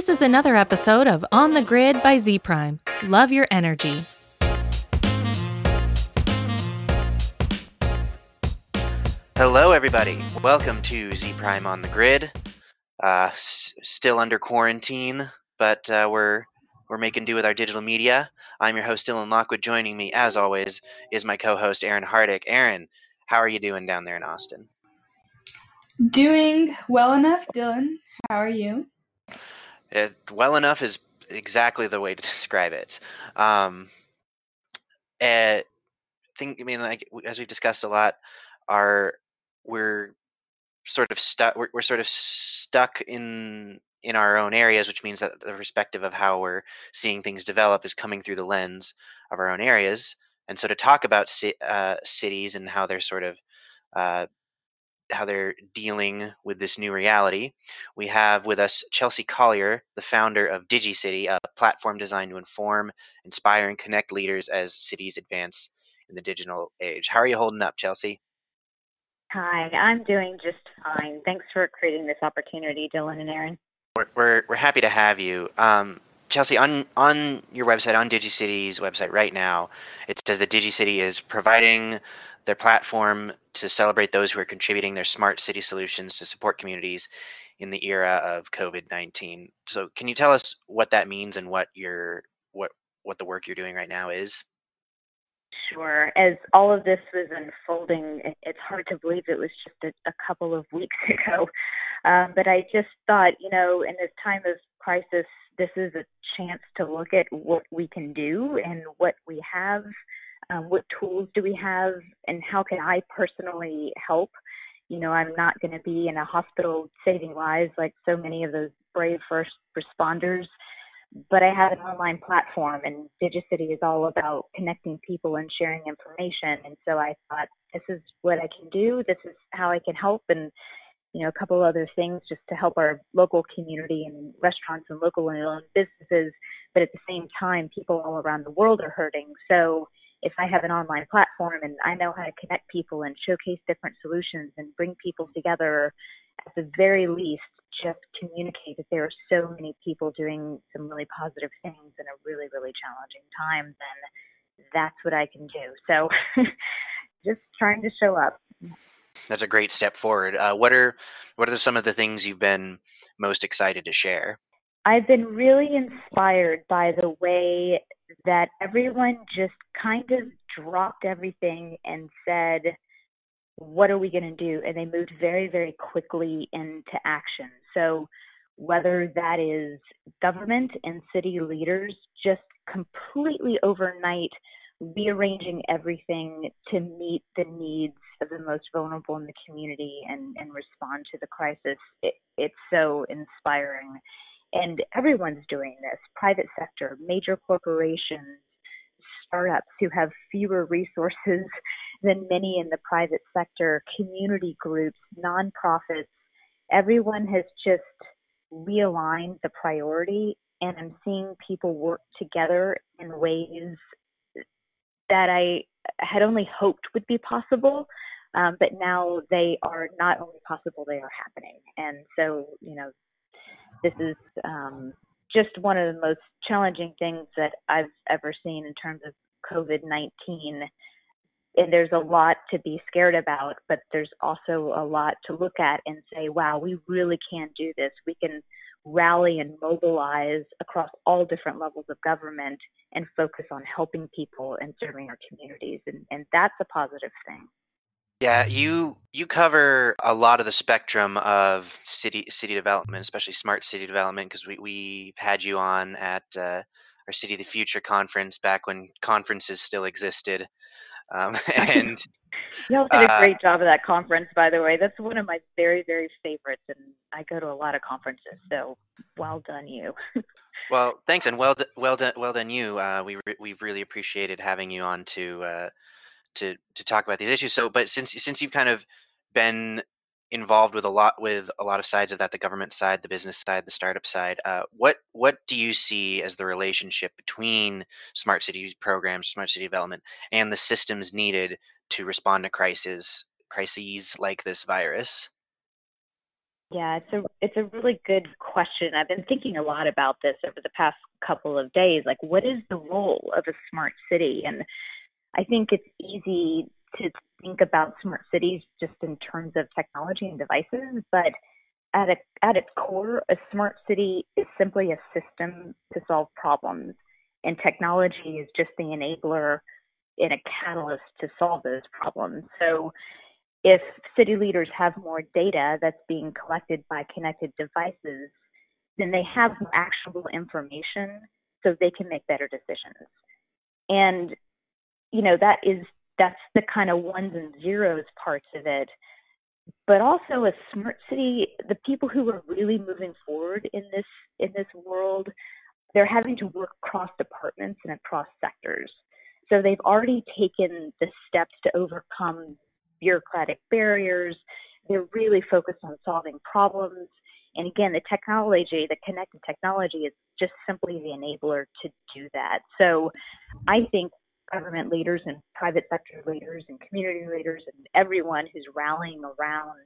This is another episode of On the Grid by Z Prime. Love your energy. Hello, everybody. Welcome to Z Prime on the Grid. Uh, s- still under quarantine, but uh, we're we're making do with our digital media. I'm your host Dylan Lockwood. Joining me, as always, is my co-host Aaron Hardick. Aaron, how are you doing down there in Austin? Doing well enough, Dylan. How are you? It, well enough is exactly the way to describe it. Um, eh, think I mean like as we've discussed a lot, our we're sort of stuck. We're, we're sort of stuck in in our own areas, which means that the perspective of how we're seeing things develop is coming through the lens of our own areas. And so to talk about ci- uh, cities and how they're sort of uh, how they're dealing with this new reality, we have with us Chelsea Collier, the founder of DigiCity, a platform designed to inform, inspire, and connect leaders as cities advance in the digital age. How are you holding up, Chelsea? Hi, I'm doing just fine. Thanks for creating this opportunity, Dylan and Aaron. We're, we're, we're happy to have you. Um, Chelsea, on, on your website, on DigiCity's website right now, it says that DigiCity is providing their platform to celebrate those who are contributing their smart city solutions to support communities in the era of COVID 19. So, can you tell us what that means and what your what what the work you're doing right now is? Sure. As all of this was unfolding, it's hard to believe it was just a, a couple of weeks ago. Um, but I just thought, you know, in this time of crisis, this is a chance to look at what we can do and what we have, um, what tools do we have, and how can I personally help. You know, I'm not going to be in a hospital saving lives like so many of those brave first responders but I have an online platform, and DigiCity is all about connecting people and sharing information. And so I thought, this is what I can do. This is how I can help, and you know, a couple other things just to help our local community and restaurants and local and owned businesses. But at the same time, people all around the world are hurting. So if I have an online platform and I know how to connect people and showcase different solutions and bring people together, at the very least, just communicate that there are so many people doing some really positive things in a really, really challenging time, then that's what I can do. So just trying to show up. That's a great step forward. Uh, what are what are some of the things you've been most excited to share? I've been really inspired by the way that everyone just kind of dropped everything and said, What are we going to do? And they moved very, very quickly into action. So, whether that is government and city leaders just completely overnight rearranging everything to meet the needs of the most vulnerable in the community and, and respond to the crisis, it, it's so inspiring and everyone's doing this private sector major corporations startups who have fewer resources than many in the private sector community groups nonprofits. Everyone has just realigned the priority and i'm seeing people work together in ways that i had only hoped would be possible um, but now they are not only possible they are happening. And so you know this is um, just one of the most challenging things that I've ever seen in terms of COVID 19. And there's a lot to be scared about, but there's also a lot to look at and say, wow, we really can do this. We can rally and mobilize across all different levels of government and focus on helping people and serving our communities. And, and that's a positive thing. Yeah, you you cover a lot of the spectrum of city city development, especially smart city development, because we we had you on at uh, our City of the Future conference back when conferences still existed, um, and Y'all did a uh, great job of that conference, by the way. That's one of my very, very favorites, and I go to a lot of conferences, so well done, you. well, thanks and well d- well done well done you. Uh, we re- we've really appreciated having you on to uh, to to talk about these issues. So, but since since you've kind of been involved with a lot with a lot of sides of that the government side the business side the startup side uh, what what do you see as the relationship between smart city programs smart city development and the systems needed to respond to crises crises like this virus Yeah, it's a it's a really good question. I've been thinking a lot about this over the past couple of days. Like, what is the role of a smart city? And I think it's easy to think about smart cities just in terms of technology and devices, but at a, at its core, a smart city is simply a system to solve problems, and technology is just the enabler and a catalyst to solve those problems. So if city leaders have more data that's being collected by connected devices, then they have actionable information so they can make better decisions. And you know that is that's the kind of ones and zeros parts of it. But also a smart city, the people who are really moving forward in this in this world, they're having to work across departments and across sectors. So they've already taken the steps to overcome bureaucratic barriers. They're really focused on solving problems. And again, the technology, the connected technology is just simply the enabler to do that. So I think government leaders and private sector leaders and community leaders and everyone who's rallying around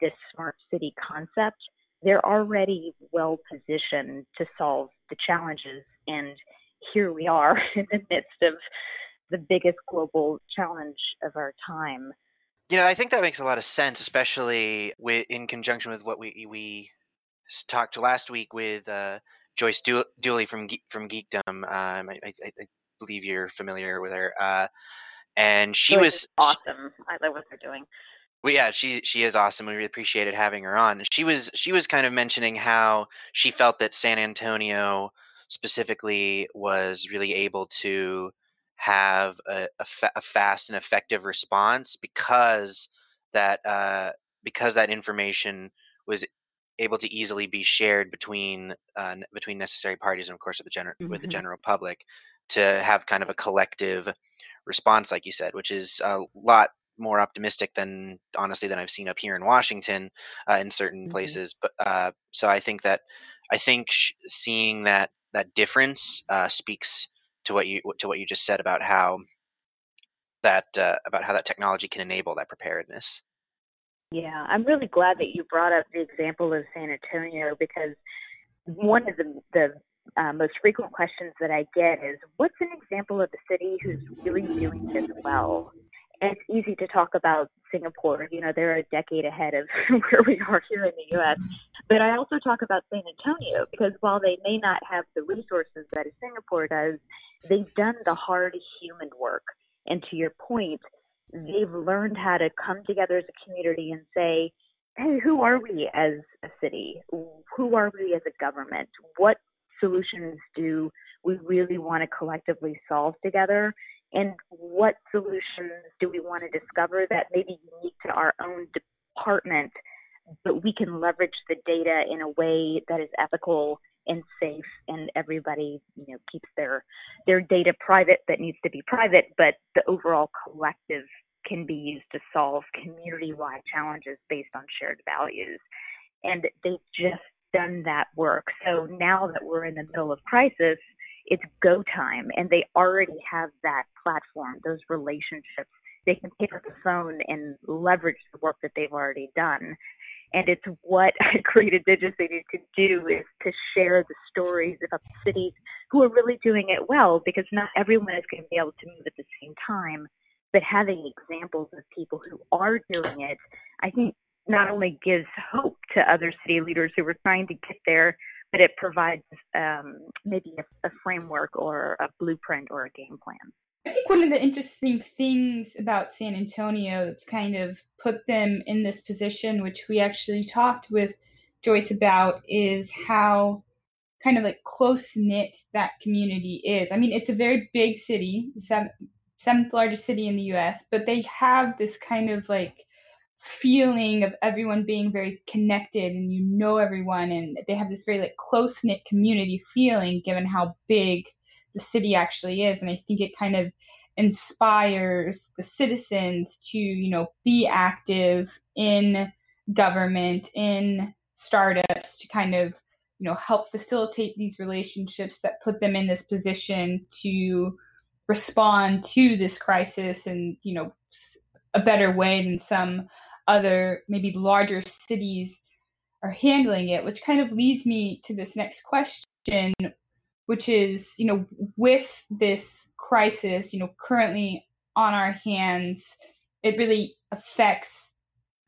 this smart city concept, they're already well positioned to solve the challenges. And here we are in the midst of the biggest global challenge of our time. You know, I think that makes a lot of sense, especially with, in conjunction with what we we talked last week with uh, Joyce Dooley from from Geekdom. Um, I, I, I, believe you're familiar with her, uh, and she was awesome. I love what they're doing. Well, yeah, she she is awesome. We really appreciated having her on. She was she was kind of mentioning how she felt that San Antonio specifically was really able to have a, a, fa- a fast and effective response because that uh, because that information was able to easily be shared between uh, between necessary parties and of course with the, gener- mm-hmm. with the mm-hmm. general public to have kind of a collective response like you said which is a lot more optimistic than honestly than I've seen up here in Washington uh, in certain mm-hmm. places but uh, so I think that I think sh- seeing that that difference uh, speaks to what you to what you just said about how that uh, about how that technology can enable that preparedness. Yeah, I'm really glad that you brought up the example of San Antonio because one of the the uh, most frequent questions that I get is, "What's an example of a city who's really doing this well?" And it's easy to talk about Singapore. You know, they're a decade ahead of where we are here in the U.S. But I also talk about San Antonio because while they may not have the resources that Singapore does, they've done the hard human work. And to your point, they've learned how to come together as a community and say, hey, who are we as a city? Who are we as a government? What solutions do we really want to collectively solve together? And what solutions do we want to discover that may be unique to our own department, but we can leverage the data in a way that is ethical and safe and everybody you know keeps their their data private that needs to be private but the overall collective can be used to solve community wide challenges based on shared values and they've just done that work. So now that we're in the middle of crisis it's go time and they already have that platform those relationships. They can pick up the phone and leverage the work that they've already done. And it's what I created DigiCity to do is to share the stories of cities who are really doing it well because not everyone is going to be able to move at the same time. But having examples of people who are doing it, I think not only gives hope to other city leaders who are trying to get there, but it provides um, maybe a, a framework or a blueprint or a game plan. I think one of the interesting things about San Antonio that's kind of put them in this position, which we actually talked with Joyce about, is how kind of like close knit that community is. I mean, it's a very big city, seventh, seventh largest city in the US, but they have this kind of like feeling of everyone being very connected and you know everyone and they have this very like close knit community feeling given how big the city actually is. And i think it kind of inspires the citizens to you know be active in government in startups to kind of you know help facilitate these relationships that put them in this position to respond to this crisis and you know a better way than some other maybe larger cities are handling it, which kind of leads me to this next question, which is, you know, with this crisis, you know, currently on our hands, it really affects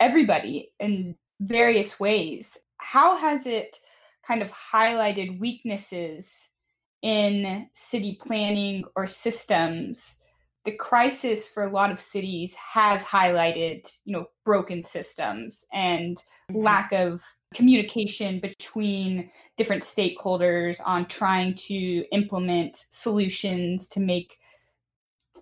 everybody in various ways. How has it kind of highlighted weaknesses in city planning or systems? The crisis for a lot of cities has highlighted, you know, broken systems and mm-hmm. lack of communication between different stakeholders on trying to implement solutions to make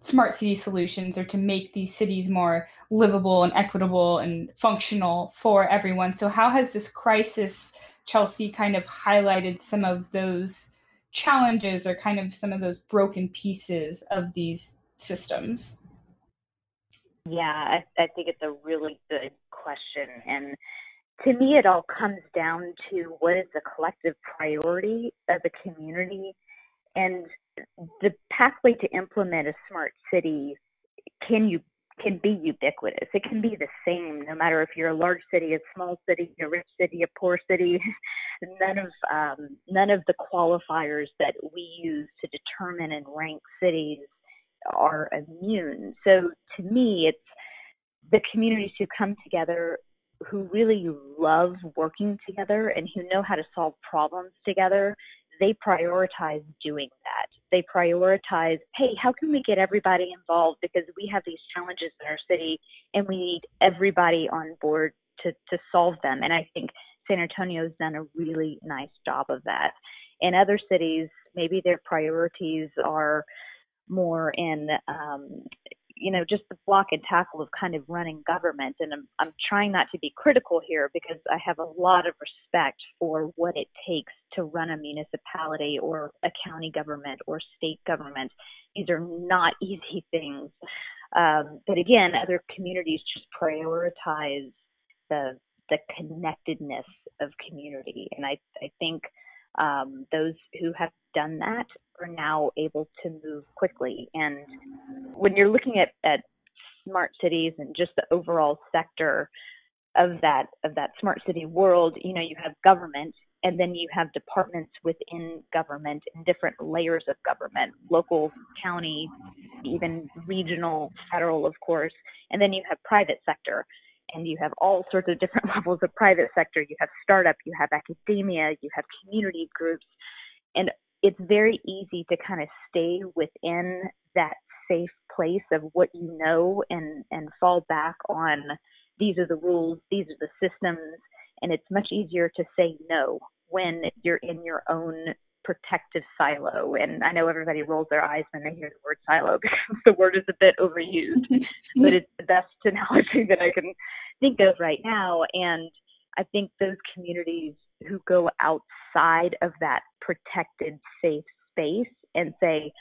smart city solutions or to make these cities more livable and equitable and functional for everyone. So, how has this crisis, Chelsea, kind of highlighted some of those challenges or kind of some of those broken pieces of these systems? Yeah, I, I think it's a really good question. And to me, it all comes down to what is the collective priority of the community and the pathway to implement a smart city can you can be ubiquitous. It can be the same no matter if you're a large city, a small city, a rich city, a poor city. none of um, none of the qualifiers that we use to determine and rank cities are immune. So to me, it's the communities who come together who really love working together and who know how to solve problems together they prioritize doing that. They prioritize, hey, how can we get everybody involved because we have these challenges in our city and we need everybody on board to, to solve them. And I think San Antonio's done a really nice job of that. In other cities, maybe their priorities are more in um, you know, just the block and tackle of kind of running government. And I'm, I'm trying not to be critical here because I have a lot of respect for what it takes to run a municipality or a county government or state government. These are not easy things. Um, but again, other communities just prioritize the the connectedness of community, and I I think um, those who have done that are now able to move quickly. And when you're looking at, at smart cities and just the overall sector of that of that smart city world, you know, you have government and then you have departments within government and different layers of government, local, county, even regional, federal, of course, and then you have private sector and you have all sorts of different levels of private sector. You have startup, you have academia, you have community groups, and it's very easy to kind of stay within that safe place of what you know and and fall back on these are the rules, these are the systems, and it's much easier to say no when you're in your own protective silo. And I know everybody rolls their eyes when they hear the word silo because the word is a bit overused, but it's the best analogy that I can think of right now. And I think those communities who go outside of that protected, safe space and say,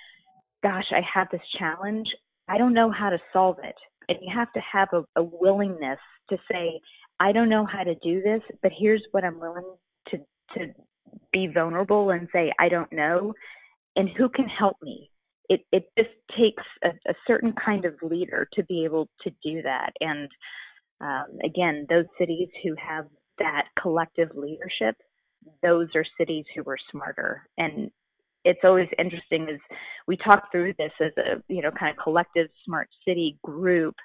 gosh, I have this challenge. I don't know how to solve it. And you have to have a, a willingness to say, I don't know how to do this, but here's what I'm willing to, to be vulnerable and say, I don't know. And who can help me? It, it just takes a, a certain kind of leader to be able to do that. And um, again, those cities who have that collective leadership, those are cities who are smarter. And it's always interesting as we talk through this as a you know kind of collective smart city group.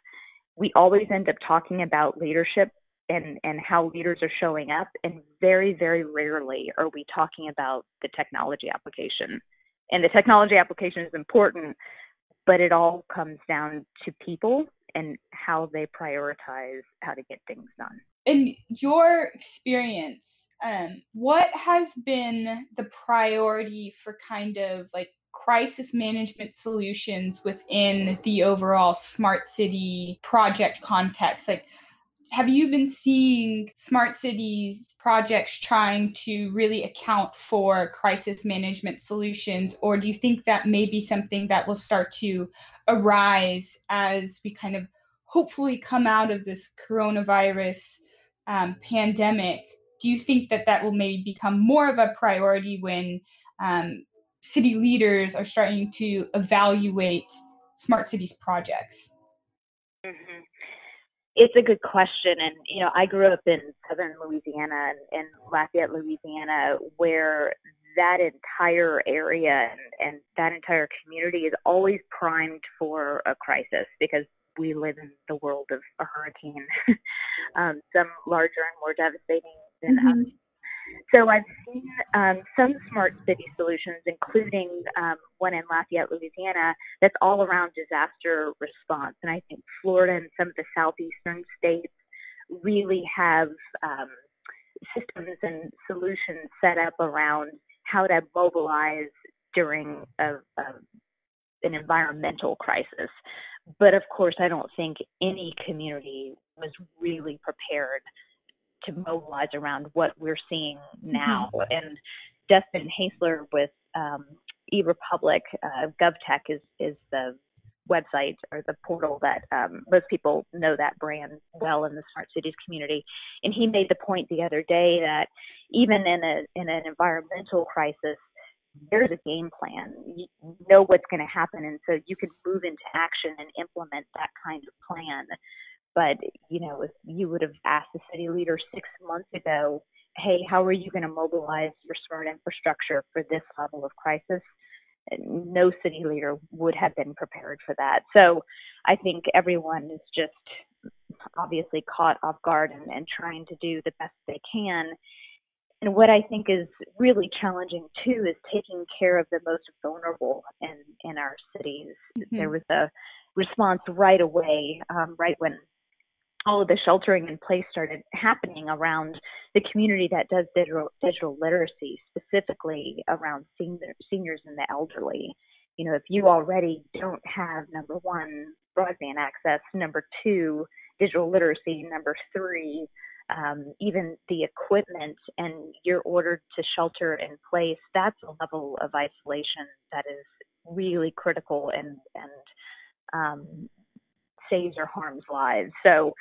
We always end up talking about leadership and and how leaders are showing up, and very very rarely are we talking about the technology application. And the technology application is important, but it all comes down to people and how they prioritize how to get things done. In your experience, um, what has been the priority for kind of like crisis management solutions within the overall smart city project context? Like, have you been seeing smart cities projects trying to really account for crisis management solutions or do you think that may be something that will start to arise as we kind of hopefully come out of this coronavirus um, pandemic do you think that that will maybe become more of a priority when um, city leaders are starting to evaluate smart cities projects? Mm-hmm. It's a good question, and you know, I grew up in southern Louisiana and in Lafayette, Louisiana, where that entire area and, and that entire community is always primed for a crisis because we live in the world of a hurricane, um, some larger and more devastating than mm-hmm. others. So I've seen um, some smart city solutions, including um, one in Lafayette, Louisiana, that's all around disaster response. And I think Florida and some of the southeastern states really have um, systems and solutions set up around how to mobilize during a, a, an environmental crisis. But of course, I don't think any community was really prepared to mobilize around what we're seeing now. Mm-hmm. And Dustin Haisler with um, eRepublic, uh, GovTech is is the website or the portal that um, most people know that brand well in the smart cities community. And he made the point the other day that even in a in an environmental crisis, there's a game plan. You know what's going to happen, and so you can move into action and implement that kind of plan. But you know, if you would have asked the city leader six months ago, "Hey, how are you going to mobilize your smart infrastructure for this level of crisis?" no city leader would have been prepared for that. So I think everyone is just obviously caught off guard and, and trying to do the best they can. And what I think is really challenging too is taking care of the most vulnerable in in our cities. Mm-hmm. There was a response right away, um, right when all of the sheltering in place started happening around the community that does digital, digital literacy, specifically around senior, seniors and the elderly. You know, if you already don't have number one, broadband access, number two, digital literacy, number three, um, even the equipment, and you're ordered to shelter in place, that's a level of isolation that is really critical and and um, saves or harms lives. So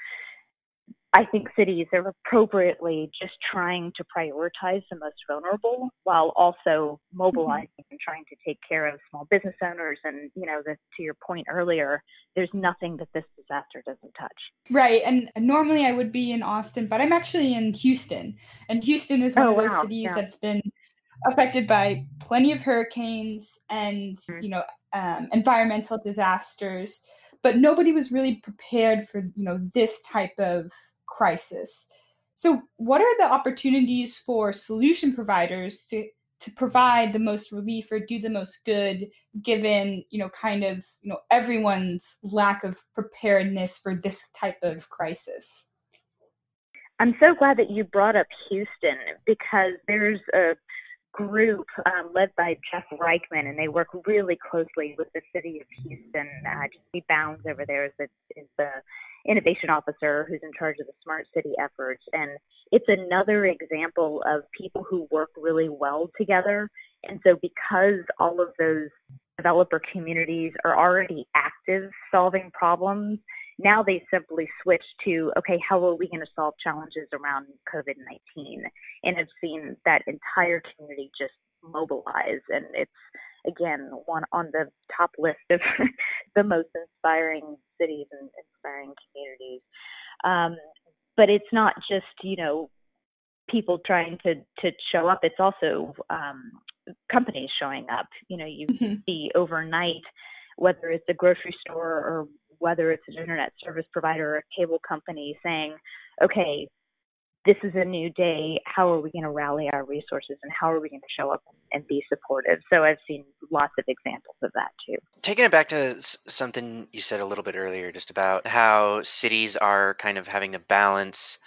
I think cities are appropriately just trying to prioritize the most vulnerable while also mobilizing mm-hmm. and trying to take care of small business owners. And, you know, the, to your point earlier, there's nothing that this disaster doesn't touch. Right. And normally I would be in Austin, but I'm actually in Houston. And Houston is one oh, of those wow. cities yeah. that's been affected by plenty of hurricanes and, mm-hmm. you know, um, environmental disasters but nobody was really prepared for you know this type of crisis so what are the opportunities for solution providers to to provide the most relief or do the most good given you know kind of you know everyone's lack of preparedness for this type of crisis i'm so glad that you brought up houston because there's a group um, led by Jeff Reichman, and they work really closely with the city of Houston. Uh, Jesse Bounds over there is the, is the innovation officer who's in charge of the smart city efforts. And it's another example of people who work really well together. And so, because all of those developer communities are already active solving problems, now they simply switch to, okay, how are we going to solve challenges around COVID 19? And have seen that entire community just mobilize. And it's, again, one on the top list of the most inspiring cities and inspiring communities. Um, but it's not just, you know, people trying to to show up it's also um, companies showing up you know you mm-hmm. see overnight whether it's a grocery store or whether it's an internet service provider or a cable company saying, okay, this is a new day. How are we going to rally our resources and how are we going to show up and be supportive? So I've seen lots of examples of that too. Taking it back to something you said a little bit earlier, just about how cities are kind of having to balance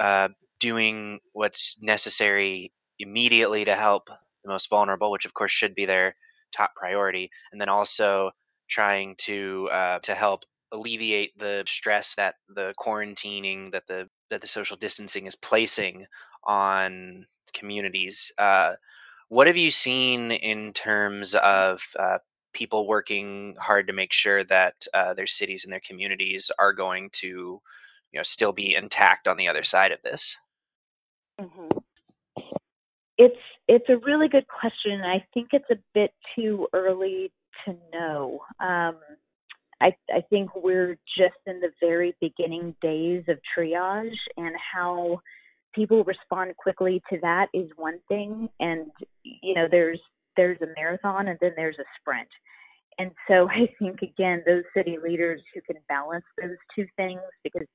uh, doing what's necessary immediately to help the most vulnerable, which of course should be their top priority, and then also trying to uh, to help alleviate the stress that the quarantining that the that the social distancing is placing on communities. Uh, what have you seen in terms of uh, people working hard to make sure that uh, their cities and their communities are going to, you know, still be intact on the other side of this? Mm-hmm. It's it's a really good question. I think it's a bit too early to know. Um, I, I think we're just in the very beginning days of triage and how people respond quickly to that is one thing and you know there's there's a marathon and then there's a sprint. And so i think again those city leaders who can balance those two things because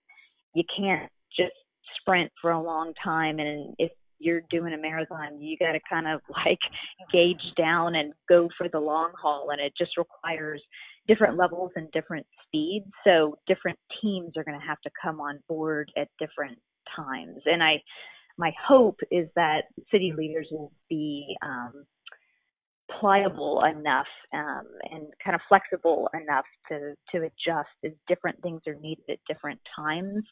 you can't just sprint for a long time and if you're doing a marathon you got to kind of like gauge down and go for the long haul and it just requires different levels and different speeds so different teams are going to have to come on board at different times. And I, my hope is that city leaders will be um, pliable enough um, and kind of flexible enough to to adjust as different things are needed at different times.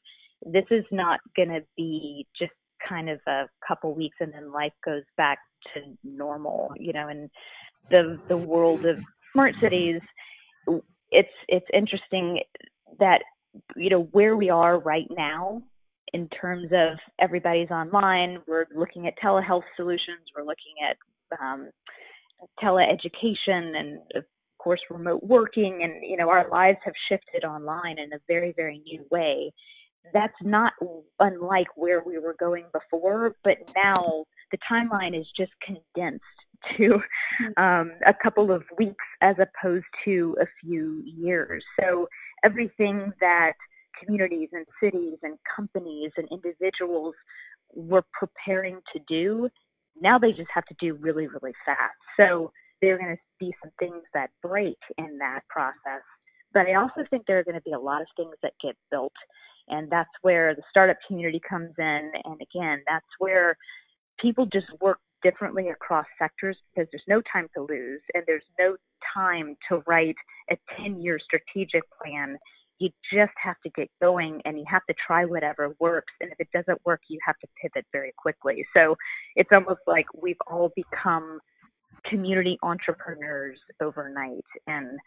This is not going to be just kind of a couple weeks and then life goes back to normal. You know, in the the world of smart cities, it's it's interesting that you know where we are right now in terms of everybody's online. We're looking at telehealth solutions. We're looking at um, teleeducation and of course remote working and you know our lives have shifted online in a very very new way that's not unlike where we were going before but now the timeline is just condensed to hmm. um, a couple of weeks as opposed to a few years so everything that communities and cities and companies and individuals were preparing to do, now they just have to do really, really fast. So there are going to be some things that break in that process. But I also think there are going to be a lot of things that get built. And that's where the startup community comes in. And again, that's where people just work differently across sectors because there's no time to lose and there's no time to write a 10 year strategic plan you just have to get going and you have to try whatever works. And if it doesn't work, you have to pivot very quickly. So it's almost like we've all become community entrepreneurs overnight. And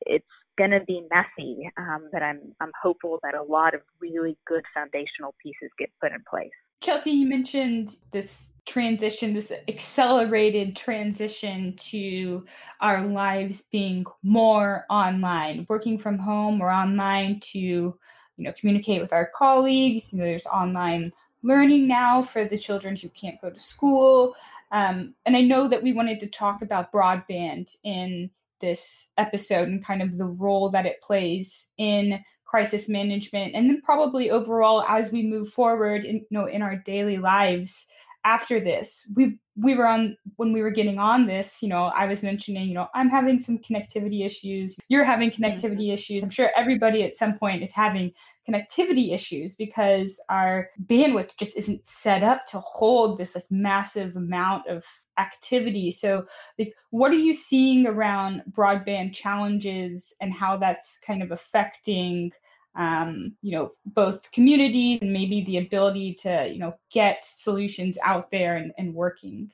it's going to be messy, um, but I'm, I'm hopeful that a lot of really good foundational pieces get put in place. Chelsea, you mentioned this transition, this accelerated transition to our lives being more online, working from home or online to, you know, communicate with our colleagues. You know, there's online learning now for the children who can't go to school. Um, and I know that we wanted to talk about broadband in this episode and kind of the role that it plays in crisis management and then probably overall as we move forward in you know in our daily lives after this we we were on when we were getting on this you know i was mentioning you know i'm having some connectivity issues you're having mm-hmm. connectivity mm-hmm. issues i'm sure everybody at some point is having connectivity issues because our bandwidth just isn't set up to hold this like massive amount of activity so like what are you seeing around broadband challenges and how that's kind of affecting um, you know both communities and maybe the ability to you know get solutions out there and, and working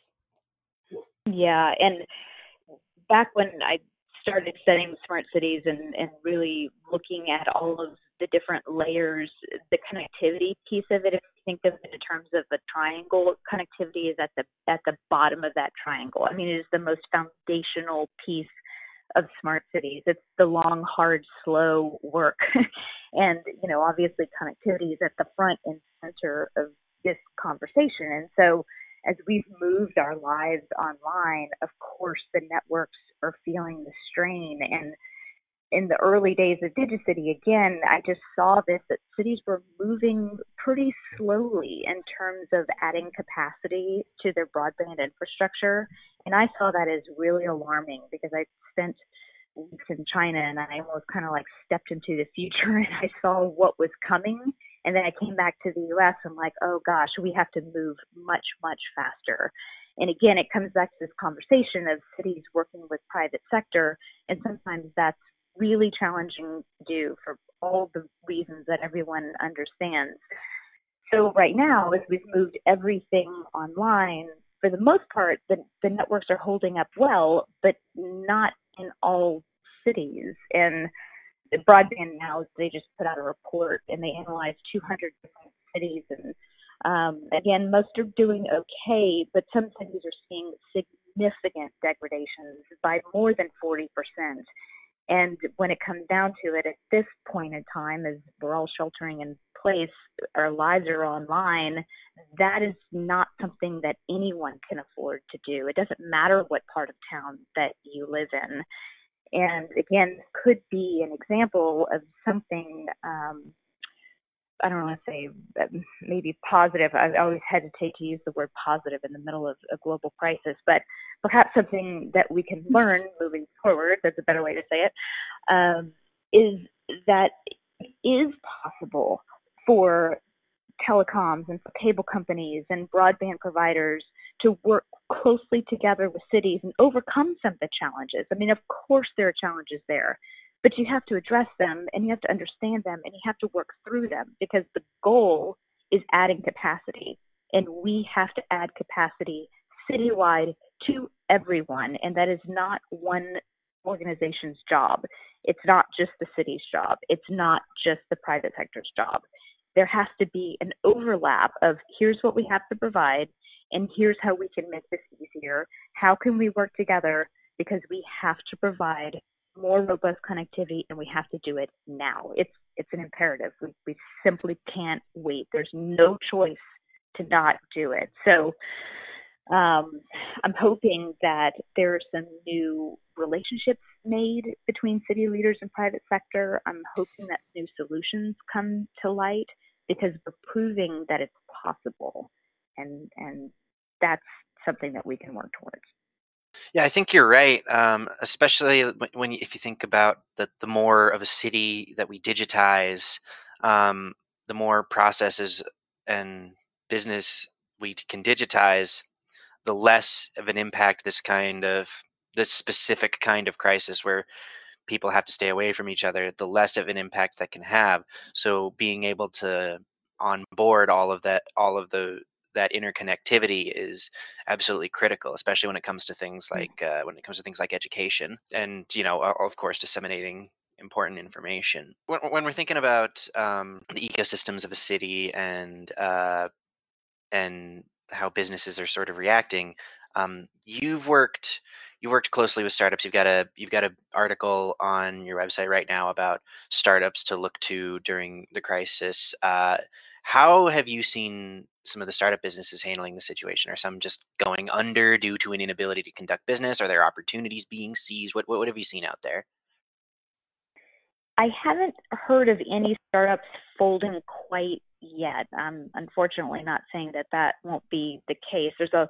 yeah and back when i started studying smart cities and, and really looking at all of the different layers, the connectivity piece of it, if you think of it in terms of a triangle, connectivity is at the at the bottom of that triangle. I mean, it is the most foundational piece of smart cities. It's the long, hard, slow work. and, you know, obviously connectivity is at the front and center of this conversation. And so as we've moved our lives online, of course the networks are feeling the strain and in the early days of Digicity, again, I just saw this that cities were moving pretty slowly in terms of adding capacity to their broadband infrastructure. And I saw that as really alarming because I spent weeks in China and I almost kind of like stepped into the future and I saw what was coming. And then I came back to the US and like, oh gosh, we have to move much, much faster. And again, it comes back to this conversation of cities working with private sector. And sometimes that's really challenging to do for all the reasons that everyone understands. So right now, as we've moved everything online, for the most part, the, the networks are holding up well, but not in all cities. And the BroadbandNow, they just put out a report and they analyzed 200 different cities. And um, again, most are doing okay, but some cities are seeing significant degradations by more than 40%. And when it comes down to it, at this point in time, as we're all sheltering in place, our lives are online, that is not something that anyone can afford to do. It doesn't matter what part of town that you live in. And again, could be an example of something um, I don't want to say maybe positive. I always hesitate to use the word positive in the middle of a global crisis, but perhaps something that we can learn moving forward, that's a better way to say it, um, is that it is possible for telecoms and for cable companies and broadband providers to work closely together with cities and overcome some of the challenges. I mean, of course, there are challenges there but you have to address them and you have to understand them and you have to work through them because the goal is adding capacity. And we have to add capacity citywide to everyone. And that is not one organization's job. It's not just the city's job. It's not just the private sector's job. There has to be an overlap of here's what we have to provide and here's how we can make this easier. How can we work together? Because we have to provide more robust connectivity and we have to do it now. It's it's an imperative. We, we simply can't wait. There's no choice to not do it. So um, I'm hoping that there are some new relationships made between city leaders and private sector. I'm hoping that new solutions come to light because we're proving that it's possible, and and that's something that we can work towards. Yeah, I think you're right. Um, especially when, if you think about the the more of a city that we digitize, um, the more processes and business we can digitize, the less of an impact this kind of this specific kind of crisis where people have to stay away from each other, the less of an impact that can have. So being able to onboard all of that, all of the that interconnectivity is absolutely critical, especially when it comes to things mm. like uh, when it comes to things like education, and you know, of course, disseminating important information. When, when we're thinking about um, the ecosystems of a city and uh, and how businesses are sort of reacting, um, you've worked you've worked closely with startups. You've got a you've got an article on your website right now about startups to look to during the crisis. Uh, how have you seen some of the startup businesses handling the situation? Are some just going under due to an inability to conduct business? Are there opportunities being seized? What what, what have you seen out there? I haven't heard of any startups folding quite yet. I'm unfortunately not saying that that won't be the case. There's a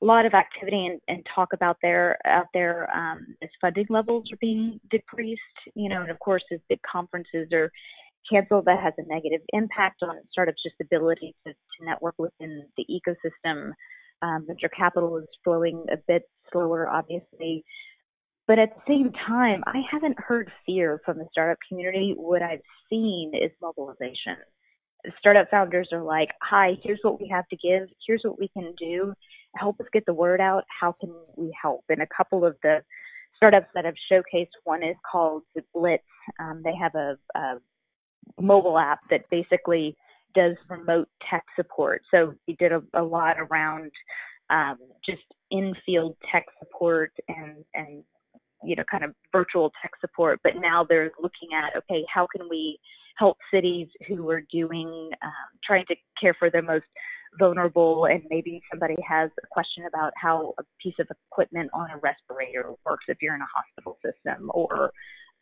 lot of activity and, and talk about there out there um, as funding levels are being decreased. You know, and of course, as big conferences are cancel that has a negative impact on startups' just ability to, to network within the ecosystem. Um, venture capital is flowing a bit slower, obviously. But at the same time, I haven't heard fear from the startup community. What I've seen is mobilization. Startup founders are like, hi, here's what we have to give. Here's what we can do. Help us get the word out. How can we help? And a couple of the startups that have showcased, one is called Blitz. Um, they have a, a mobile app that basically does remote tech support. So we did a, a lot around um, just in-field tech support and and you know kind of virtual tech support. But now they're looking at okay, how can we help cities who are doing um, trying to care for their most vulnerable and maybe somebody has a question about how a piece of equipment on a respirator works if you're in a hospital system or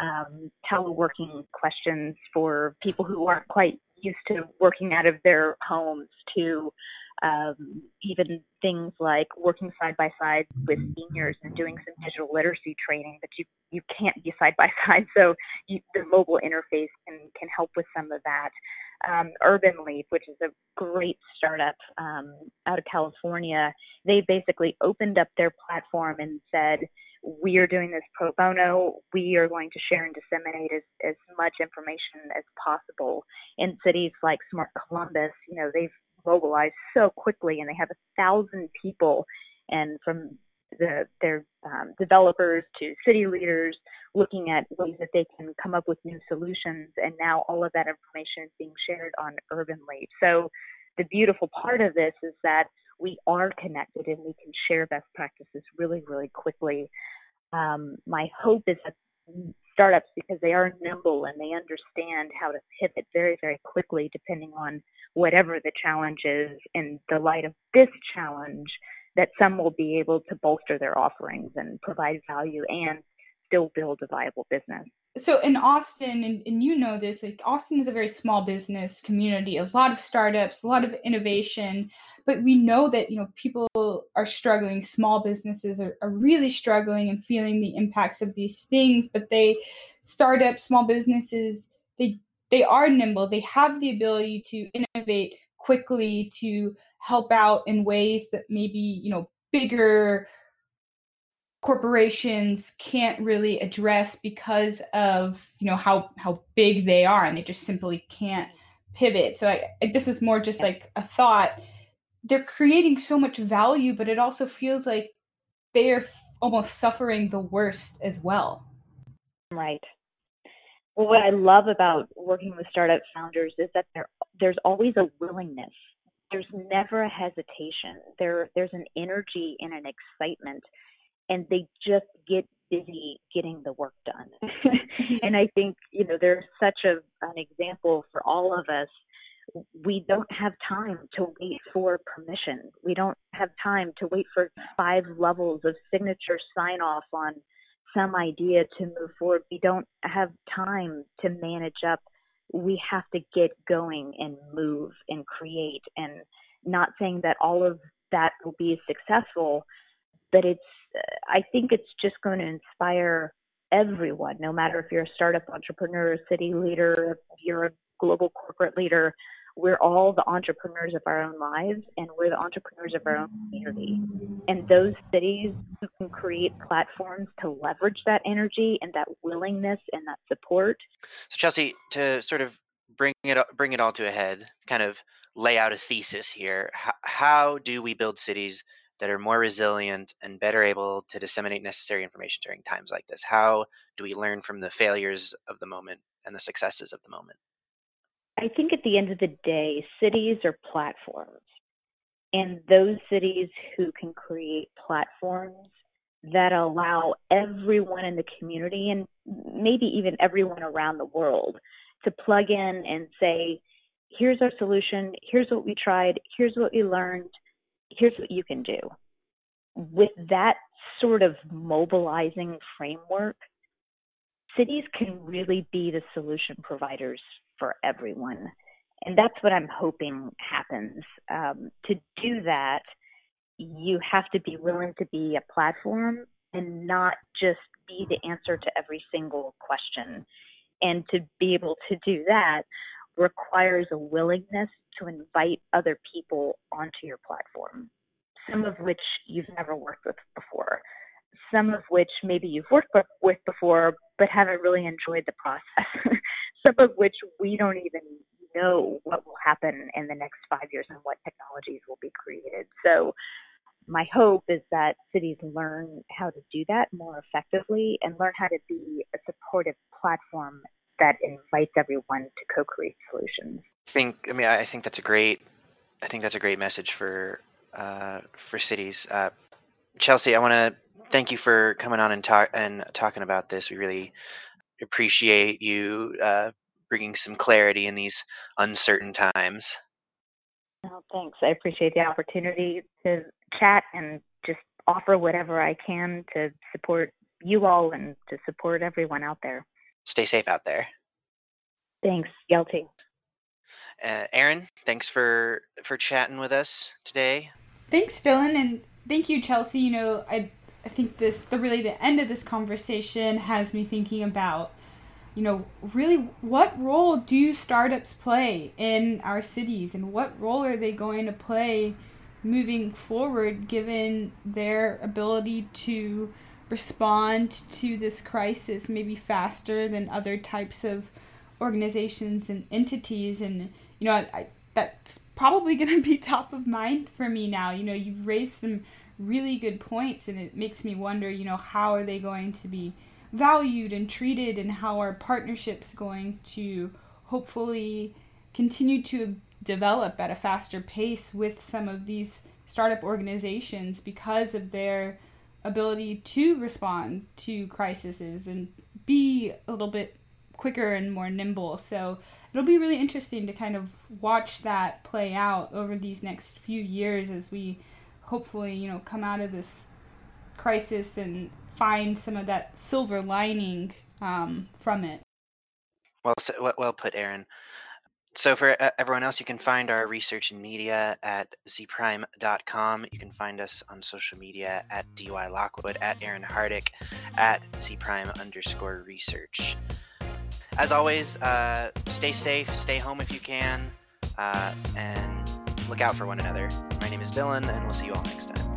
um, teleworking questions for people who aren't quite used to working out of their homes to um, even things like working side by side with seniors and doing some digital literacy training but you you can't be side by side. So you, the mobile interface can can help with some of that. Um, urban leaf which is a great startup um, out of california they basically opened up their platform and said we are doing this pro bono. We are going to share and disseminate as, as much information as possible. In cities like Smart Columbus, you know, they've mobilized so quickly and they have a thousand people and from the, their um, developers to city leaders looking at ways that they can come up with new solutions. And now all of that information is being shared on Urban. So the beautiful part of this is that we are connected and we can share best practices really, really quickly. Um, my hope is that startups because they are nimble and they understand how to pivot very, very quickly depending on whatever the challenge is. In the light of this challenge, that some will be able to bolster their offerings and provide value and still build a viable business. So in Austin, and, and you know this, like Austin is a very small business community, a lot of startups, a lot of innovation, but we know that you know people are struggling, small businesses are, are really struggling and feeling the impacts of these things, but they startups, small businesses, they they are nimble, they have the ability to innovate quickly to help out in ways that maybe, you know, bigger corporations can't really address because of you know how how big they are and they just simply can't pivot. So I, this is more just like a thought they're creating so much value but it also feels like they are almost suffering the worst as well right well what i love about working with startup founders is that there there's always a willingness there's never a hesitation there there's an energy and an excitement and they just get busy getting the work done. and I think, you know, there's such a, an example for all of us. We don't have time to wait for permission. We don't have time to wait for five levels of signature sign off on some idea to move forward. We don't have time to manage up. We have to get going and move and create and not saying that all of that will be successful, but it's I think it's just going to inspire everyone, no matter if you're a startup entrepreneur, a city leader, if you're a global corporate leader. We're all the entrepreneurs of our own lives and we're the entrepreneurs of our own community. And those cities who can create platforms to leverage that energy and that willingness and that support. So Chelsea, to sort of bring it bring it all to a head, kind of lay out a thesis here. How, how do we build cities that are more resilient and better able to disseminate necessary information during times like this? How do we learn from the failures of the moment and the successes of the moment? I think at the end of the day, cities are platforms. And those cities who can create platforms that allow everyone in the community and maybe even everyone around the world to plug in and say, here's our solution, here's what we tried, here's what we learned, here's what you can do. With that sort of mobilizing framework, cities can really be the solution providers for everyone. And that's what I'm hoping happens. Um, to do that, you have to be willing to be a platform and not just be the answer to every single question. And to be able to do that requires a willingness to invite other people onto your platform, some of which you've never worked with before, some of which maybe you've worked with before but haven't really enjoyed the process, some of which we don't even know what will happen in the next five years and what technologies will be created. So, my hope is that cities learn how to do that more effectively and learn how to be a supportive platform that invites everyone to co-create solutions I think I mean I think that's a great I think that's a great message for uh, for cities. Uh, Chelsea, I want to thank you for coming on and talk and talking about this. We really appreciate you uh, bringing some clarity in these uncertain times. Oh, thanks. I appreciate the opportunity to chat and just offer whatever I can to support you all and to support everyone out there. Stay safe out there. Thanks, Yelty. Uh, Aaron, thanks for for chatting with us today. Thanks, Dylan, and thank you, Chelsea. You know, I I think this the really the end of this conversation has me thinking about, you know, really what role do startups play in our cities, and what role are they going to play moving forward, given their ability to respond to this crisis maybe faster than other types of organizations and entities and you know, I, I, that's probably going to be top of mind for me now. You know, you've raised some really good points, and it makes me wonder, you know, how are they going to be valued and treated, and how are partnerships going to hopefully continue to develop at a faster pace with some of these startup organizations because of their ability to respond to crises and be a little bit quicker and more nimble. So it'll be really interesting to kind of watch that play out over these next few years as we hopefully, you know, come out of this crisis and find some of that silver lining um, from it. Well, well put, Aaron. So for uh, everyone else, you can find our research and media at zprime.com. You can find us on social media at dy lockwood, at Aaron Hardick, at zprime underscore research. As always, uh, stay safe, stay home if you can, uh, and look out for one another. My name is Dylan, and we'll see you all next time.